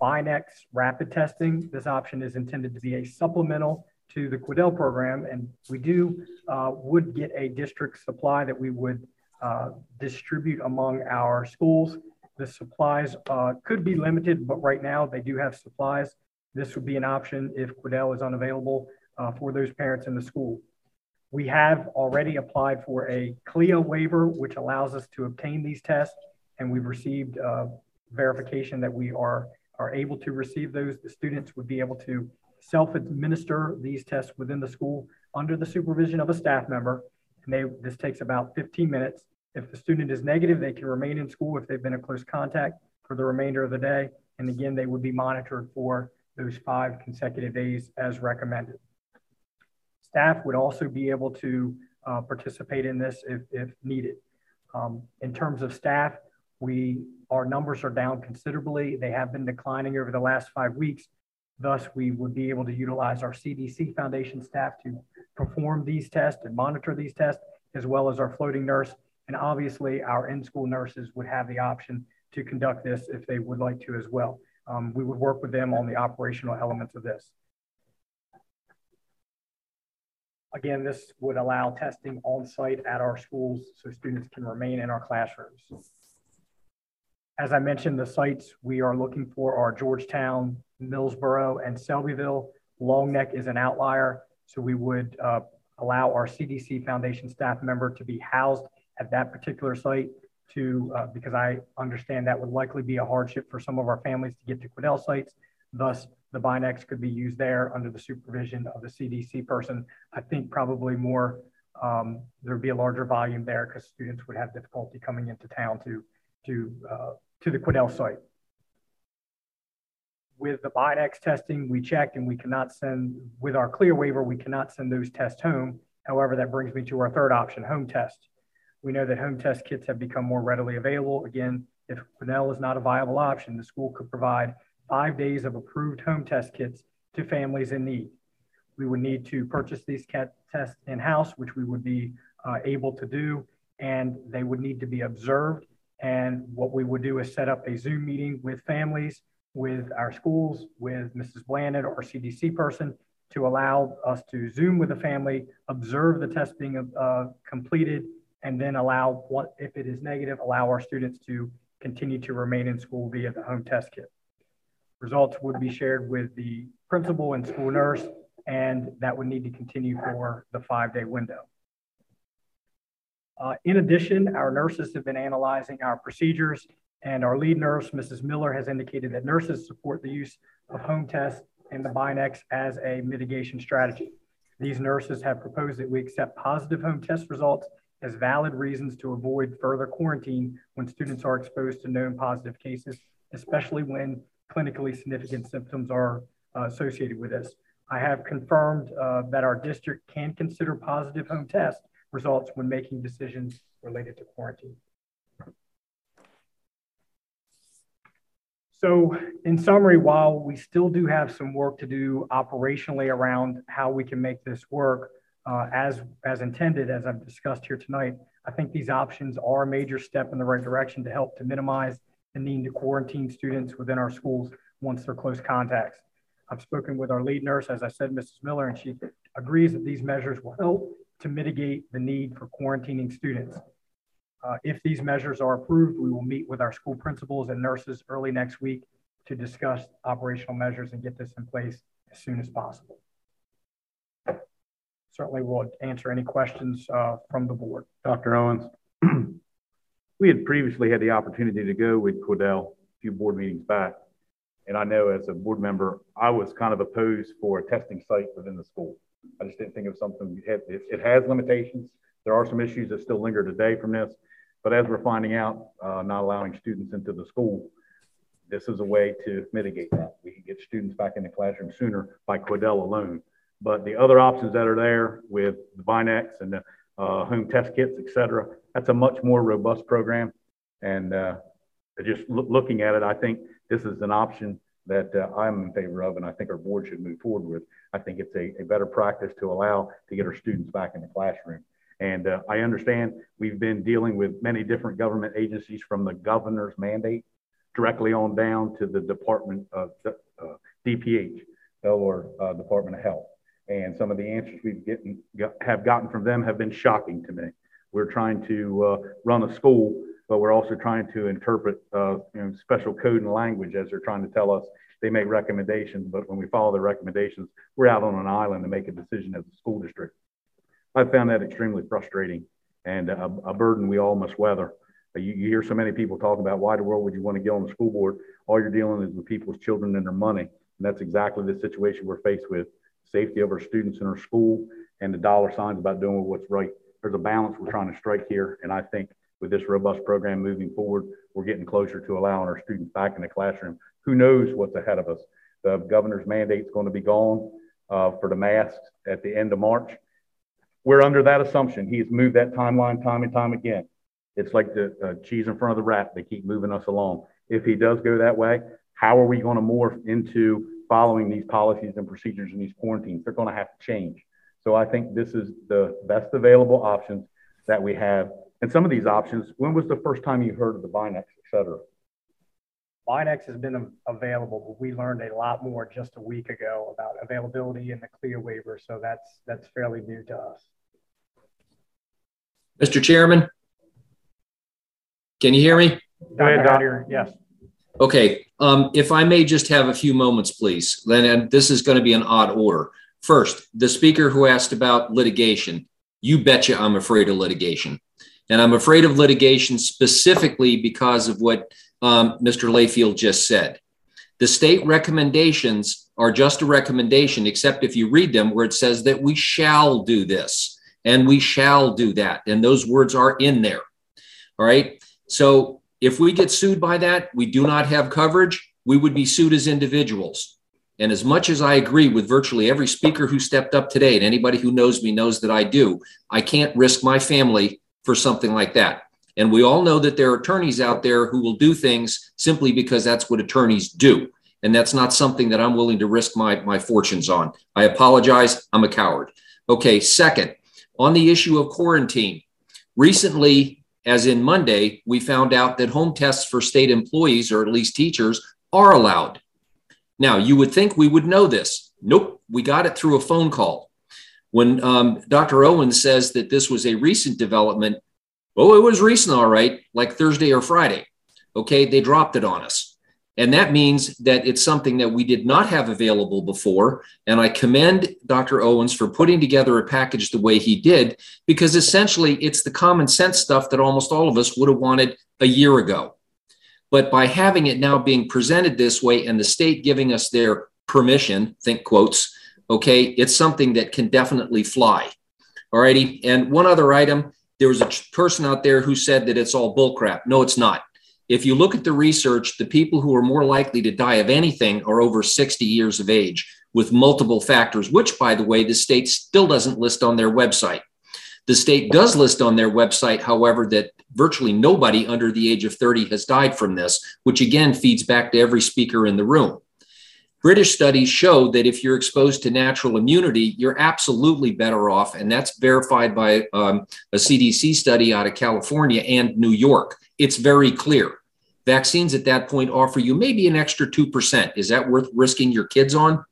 Binax rapid testing. This option is intended to be a supplemental to the Quidel program, and we do uh, would get a district supply that we would uh, distribute among our schools. The supplies uh, could be limited, but right now they do have supplies. This would be an option if Quidel is unavailable uh, for those parents in the school. We have already applied for a CLIA waiver, which allows us to obtain these tests, and we've received uh, verification that we are, are able to receive those, the students would be able to self-administer these tests within the school under the supervision of a staff member. And they, this takes about 15 minutes. If the student is negative, they can remain in school if they've been in close contact for the remainder of the day. And again, they would be monitored for those five consecutive days as recommended. Staff would also be able to uh, participate in this if, if needed. Um, in terms of staff, we our numbers are down considerably. They have been declining over the last five weeks. Thus, we would be able to utilize our CDC Foundation staff to perform these tests and monitor these tests, as well as our floating nurse. And obviously, our in-school nurses would have the option to conduct this if they would like to as well. Um, we would work with them on the operational elements of this. Again, this would allow testing on site at our schools so students can remain in our classrooms. As I mentioned, the sites we are looking for are Georgetown, Millsboro, and Selbyville. Long Neck is an outlier, so we would uh, allow our CDC Foundation staff member to be housed at that particular site to, uh, because I understand that would likely be a hardship for some of our families to get to Quidel sites. Thus, the Binax could be used there under the supervision of the CDC person. I think probably more, um, there'd be a larger volume there because students would have difficulty coming into town to, to, uh, to the Quidel site. With the Binax testing, we checked and we cannot send, with our CLIA waiver, we cannot send those tests home. However, that brings me to our third option, home test. We know that home test kits have become more readily available. Again, if Quidel is not a viable option, the school could provide five days of approved home test kits to families in need. We would need to purchase these tests in-house, which we would be uh, able to do, and they would need to be observed. And what we would do is set up a Zoom meeting with families, with our schools, with Mrs. Blandon, our CDC person, to allow us to Zoom with the family, observe the test being uh, completed, and then allow, what, if it is negative, allow our students to continue to remain in school via the home test kit. Results would be shared with the principal and school nurse, and that would need to continue for the five-day window. Uh, in addition, our nurses have been analyzing our procedures, and our lead nurse, Mrs. Miller, has indicated that nurses support the use of home tests and the Binax as a mitigation strategy. These nurses have proposed that we accept positive home test results as valid reasons to avoid further quarantine when students are exposed to known positive cases, especially when clinically significant symptoms are uh, associated with this. I have confirmed uh, that our district can consider positive home test results when making decisions related to quarantine. So in summary, while we still do have some work to do operationally around how we can make this work uh, as, as intended, as I've discussed here tonight, I think these options are a major step in the right direction to help to minimize the need to quarantine students within our schools once they're close contacts. I've spoken with our lead nurse, as I said, Mrs. Miller, and she agrees that these measures will help to mitigate the need for quarantining students. Uh, if these measures are approved, we will meet with our school principals and nurses early next week to discuss operational measures and get this in place as soon as possible. Certainly we'll answer any questions uh, from the board. Dr. Owens, <clears throat> we had previously had the opportunity to go with Quidel a few board meetings back. And I know as a board member, I was kind of opposed for a testing site within the school. I just didn't think of something, it has limitations. There are some issues that still linger today from this. But as we're finding out, uh, not allowing students into the school, this is a way to mitigate that. We can get students back in the classroom sooner by Quidel alone. But the other options that are there with the Binax and the uh, home test kits, et cetera, that's a much more robust program. And uh, just lo looking at it, I think this is an option that uh, I'm in favor of, and I think our board should move forward with. I think it's a, a better practice to allow to get our students back in the classroom. And uh, I understand we've been dealing with many different government agencies from the governor's mandate directly on down to the Department of uh, DPH or uh, Department of Health. And some of the answers we've getting, have gotten from them have been shocking to me. We're trying to uh, run a school, but we're also trying to interpret uh, you know, special code and language as they're trying to tell us they make recommendations. But when we follow the recommendations, we're out on an island to make a decision as a school district. I found that extremely frustrating and a, a burden we all must weather. You, you hear so many people talking about why the world would you want to get on the school board? All you're dealing is with people's children and their money. And that's exactly the situation we're faced with. Safety of our students in our school and the dollar signs about doing what's right. There's a balance we're trying to strike here. And I think with this robust program moving forward, we're getting closer to allowing our students back in the classroom. Who knows what's ahead of us? The governor's mandate is going to be gone uh, for the masks at the end of March. We're under that assumption. He has moved that timeline time and time again. It's like the uh, cheese in front of the rat. They keep moving us along. If he does go that way, how are we going to morph into following these policies and procedures and these quarantines? They're going to have to change. So I think this is the best available options that we have. And some of these options, when was the first time you heard of the Binax, et cetera? Binax has been available, but we learned a lot more just a week ago about availability and the CLIA waiver. So that's that's fairly new to us. Mr. Chairman, can you hear me? Go ahead, Dr. Hattier, yes. Okay, um, if I may just have a few moments, please. Then this is going to be an odd order. First, the speaker who asked about litigation. You betcha I'm afraid of litigation. And I'm afraid of litigation specifically because of what um, Mr. Layfield just said. The state recommendations are just a recommendation, except if you read them where it says that we shall do this and we shall do that. And those words are in there. All right. So if we get sued by that, we do not have coverage. We would be sued as individuals. And as much as I agree with virtually every speaker who stepped up today, and anybody who knows me knows that I do, I can't risk my family for something like that. And we all know that there are attorneys out there who will do things simply because that's what attorneys do. And that's not something that I'm willing to risk my, my fortunes on. I apologize. I'm a coward. Okay, second, on the issue of quarantine, recently, as in Monday, we found out that home tests for state employees, or at least teachers, are allowed. Now, you would think we would know this. Nope, we got it through a phone call. When um, Dr. Owen says that this was a recent development, oh, it was recent, all right, like Thursday or Friday. Okay, they dropped it on us. And that means that it's something that we did not have available before. And I commend Dr. Owens for putting together a package the way he did, because essentially it's the common sense stuff that almost all of us would have wanted a year ago. But by having it now being presented this way and the state giving us their permission, think quotes, okay, it's something that can definitely fly. All righty. And one other item there was a person out there who said that it's all bullcrap. No, it's not. If you look at the research, the people who are more likely to die of anything are over 60 years of age with multiple factors, which, by the way, the state still doesn't list on their website. The state does list on their website, however, that virtually nobody under the age of 30 has died from this, which again feeds back to every speaker in the room. British studies show that if you're exposed to natural immunity, you're absolutely better off. And that's verified by um, a CDC study out of California and New York. It's very clear. Vaccines at that point offer you maybe an extra 2%. Is that worth risking your kids on?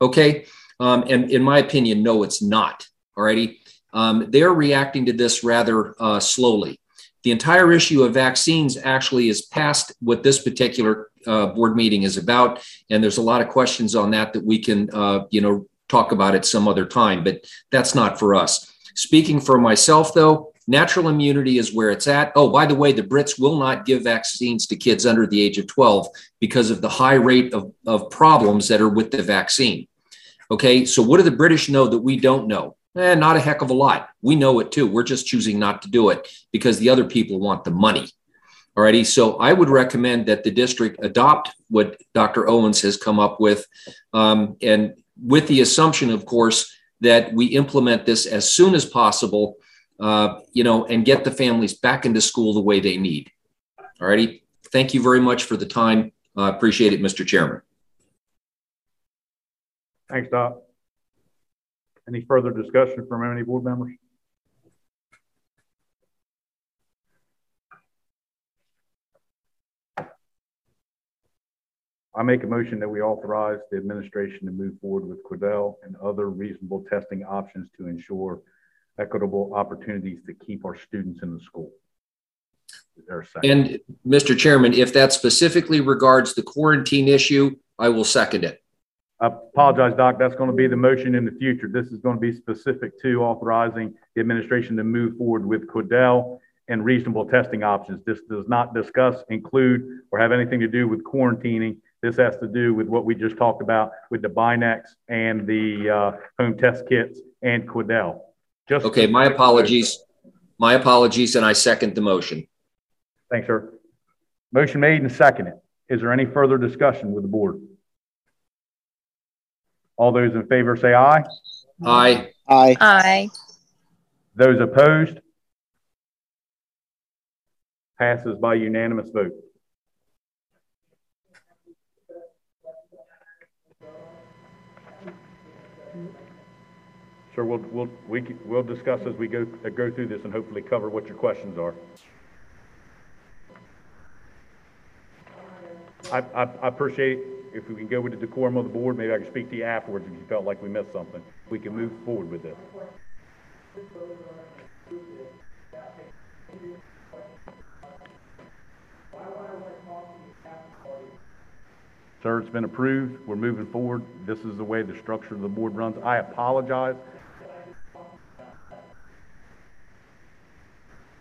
Okay. Um, and in my opinion, no, it's not. All righty. Um, they're reacting to this rather uh, slowly. The entire issue of vaccines actually is past what this particular uh, board meeting is about, and there's a lot of questions on that that we can, uh, you know, talk about at some other time. But that's not for us. Speaking for myself, though, natural immunity is where it's at. Oh, by the way, the Brits will not give vaccines to kids under the age of 12 because of the high rate of, of problems that are with the vaccine. Okay, so what do the British know that we don't know? Eh, not a heck of a lot. We know it too. We're just choosing not to do it because the other people want the money. Alrighty. So I would recommend that the district adopt what Dr. Owens has come up with. Um, and with the assumption, of course, that we implement this as soon as possible, uh, you know, and get the families back into school the way they need. Alrighty. Thank you very much for the time. I uh, appreciate it, Mr. Chairman. Thanks, Doc. Any further discussion from any board members? I make a motion that we authorize the administration to move forward with Quidel and other reasonable testing options to ensure equitable opportunities to keep our students in the school. And Mr. Chairman, if that specifically regards the quarantine issue, I will second it. I apologize, Doc. That's going to be the motion in the future. This is going to be specific to authorizing the administration to move forward with Quidel and reasonable testing options. This does not discuss, include, or have anything to do with quarantining. This has to do with what we just talked about with the Binax and the uh, home test kits and Quidel. Just Okay, my apologies. My apologies, and I second the motion. Thanks, sir. Motion made and seconded. Is there any further discussion with the board? All those in favor say aye. Aye. Aye. Aye. Those opposed? Passes by unanimous vote. Sir, we'll, we'll, we, can- we'll discuss as we go, uh, go through this and hopefully cover what your questions are. I, I, I appreciate if we can go with the decorum of the board, maybe I can speak to you afterwards if you felt like we missed something. We can move forward with this. Sir, it's been approved. We're moving forward. This is the way the structure of the board runs. I apologize.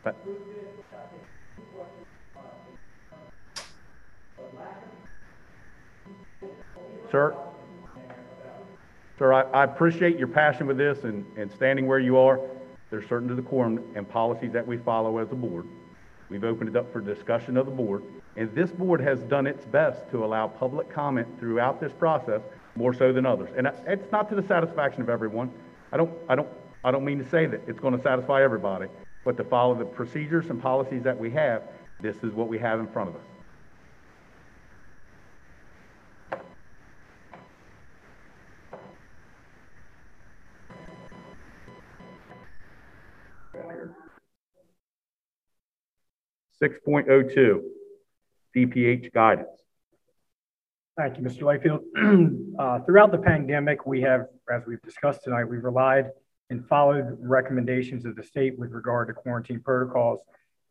But- Sir, sir, I, I appreciate your passion with this and, and standing where you are. There's certain decorum and policies that we follow as a board. We've opened it up for discussion of the board, and this board has done its best to allow public comment throughout this process, more so than others. And it's not to the satisfaction of everyone. I don't, I don't, I don't mean to say that it's going to satisfy everybody, but to follow the procedures and policies that we have, this is what we have in front of us. Six point oh two, DPH guidance. Thank you, Mr. Layfield. <clears throat> Uh, Throughout the pandemic, we have, as we've discussed tonight, we've relied and followed recommendations of the state with regard to quarantine protocols.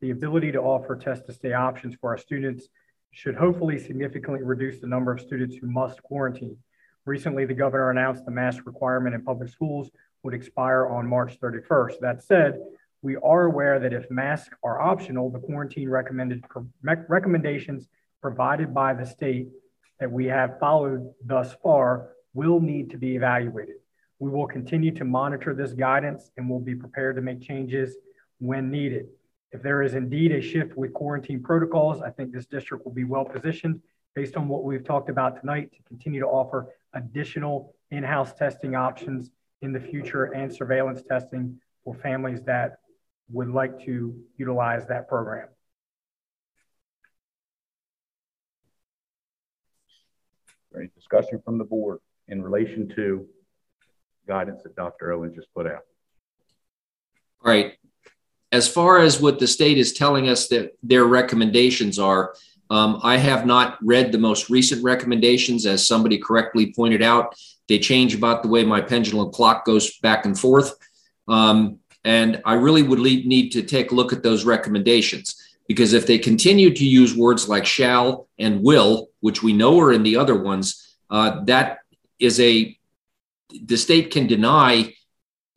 The ability to offer test to stay options for our students should hopefully significantly reduce the number of students who must quarantine. Recently, the governor announced the mask requirement in public schools would expire on March 31st. That said, we are aware that if masks are optional, the quarantine recommended recommendations provided by the state that we have followed thus far will need to be evaluated. We will continue to monitor this guidance and will be prepared to make changes when needed. If there is indeed a shift with quarantine protocols, I think this district will be well positioned based on what we've talked about tonight to continue to offer additional in-house testing options in the future and surveillance testing for families that would like to utilize that program. Any discussion from the board in relation to guidance that Dr. Owen just put out? All right. As far as what the state is telling us that their recommendations are, um, I have not read the most recent recommendations. As somebody correctly pointed out, they change about the way my pendulum clock goes back and forth. Um, and I really would need to take a look at those recommendations because if they continue to use words like shall and will, which we know are in the other ones, uh, that is a, the state can deny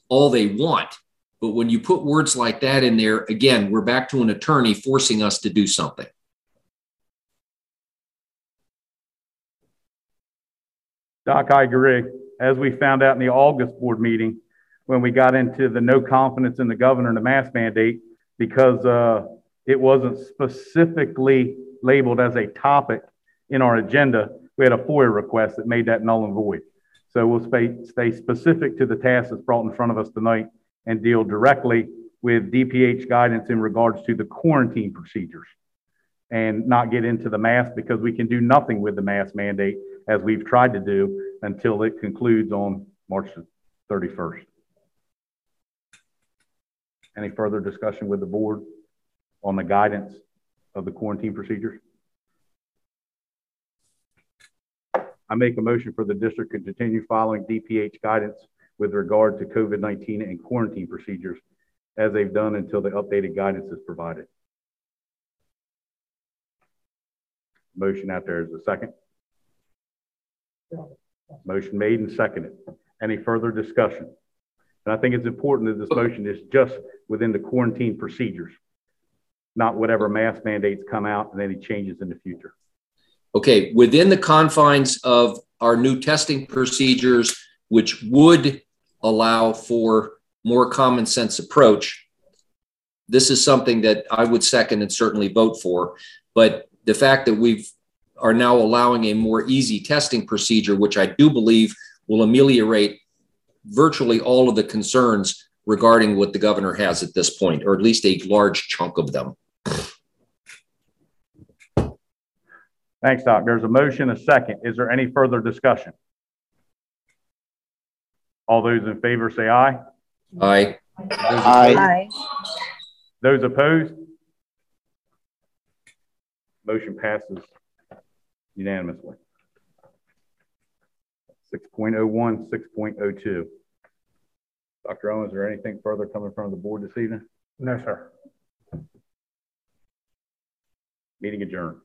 all they want. But when you put words like that in there, again, we're back to an attorney forcing us to do something. Doc, I agree. As we found out in the August board meeting, when we got into the no confidence in the governor and the mask mandate, because uh, it wasn't specifically labeled as a topic in our agenda, we had a FOIA request that made that null and void. So we'll stay, stay specific to the task that's brought in front of us tonight and deal directly with DPH guidance in regards to the quarantine procedures and not get into the mask because we can do nothing with the mask mandate as we've tried to do until it concludes on March 31st. Any further discussion with the board on the guidance of the quarantine procedures? I make a motion for the district to continue following DPH guidance with regard to COVID-19 and quarantine procedures as they've done until the updated guidance is provided. Motion out there is a second. Motion made and seconded. Any further discussion? And I think it's important that this motion is just within the quarantine procedures. not whatever mask mandates come out and any changes in the future. Okay, within the confines of our new testing procedures, which would allow for more common sense approach, this is something that I would second and certainly vote for. But the fact that we've are now allowing a more easy testing procedure, which I do believe will ameliorate virtually all of the concerns regarding what the governor has at this point, or at least a large chunk of them. Thanks, Doc. There's a motion, a second. Is there any further discussion? All those in favor say aye. Aye. Aye. Those opposed? Motion passes unanimously. 6.01, 6.02. Dr. Owen, is there anything further coming from the board this evening? No, sir. Meeting adjourned.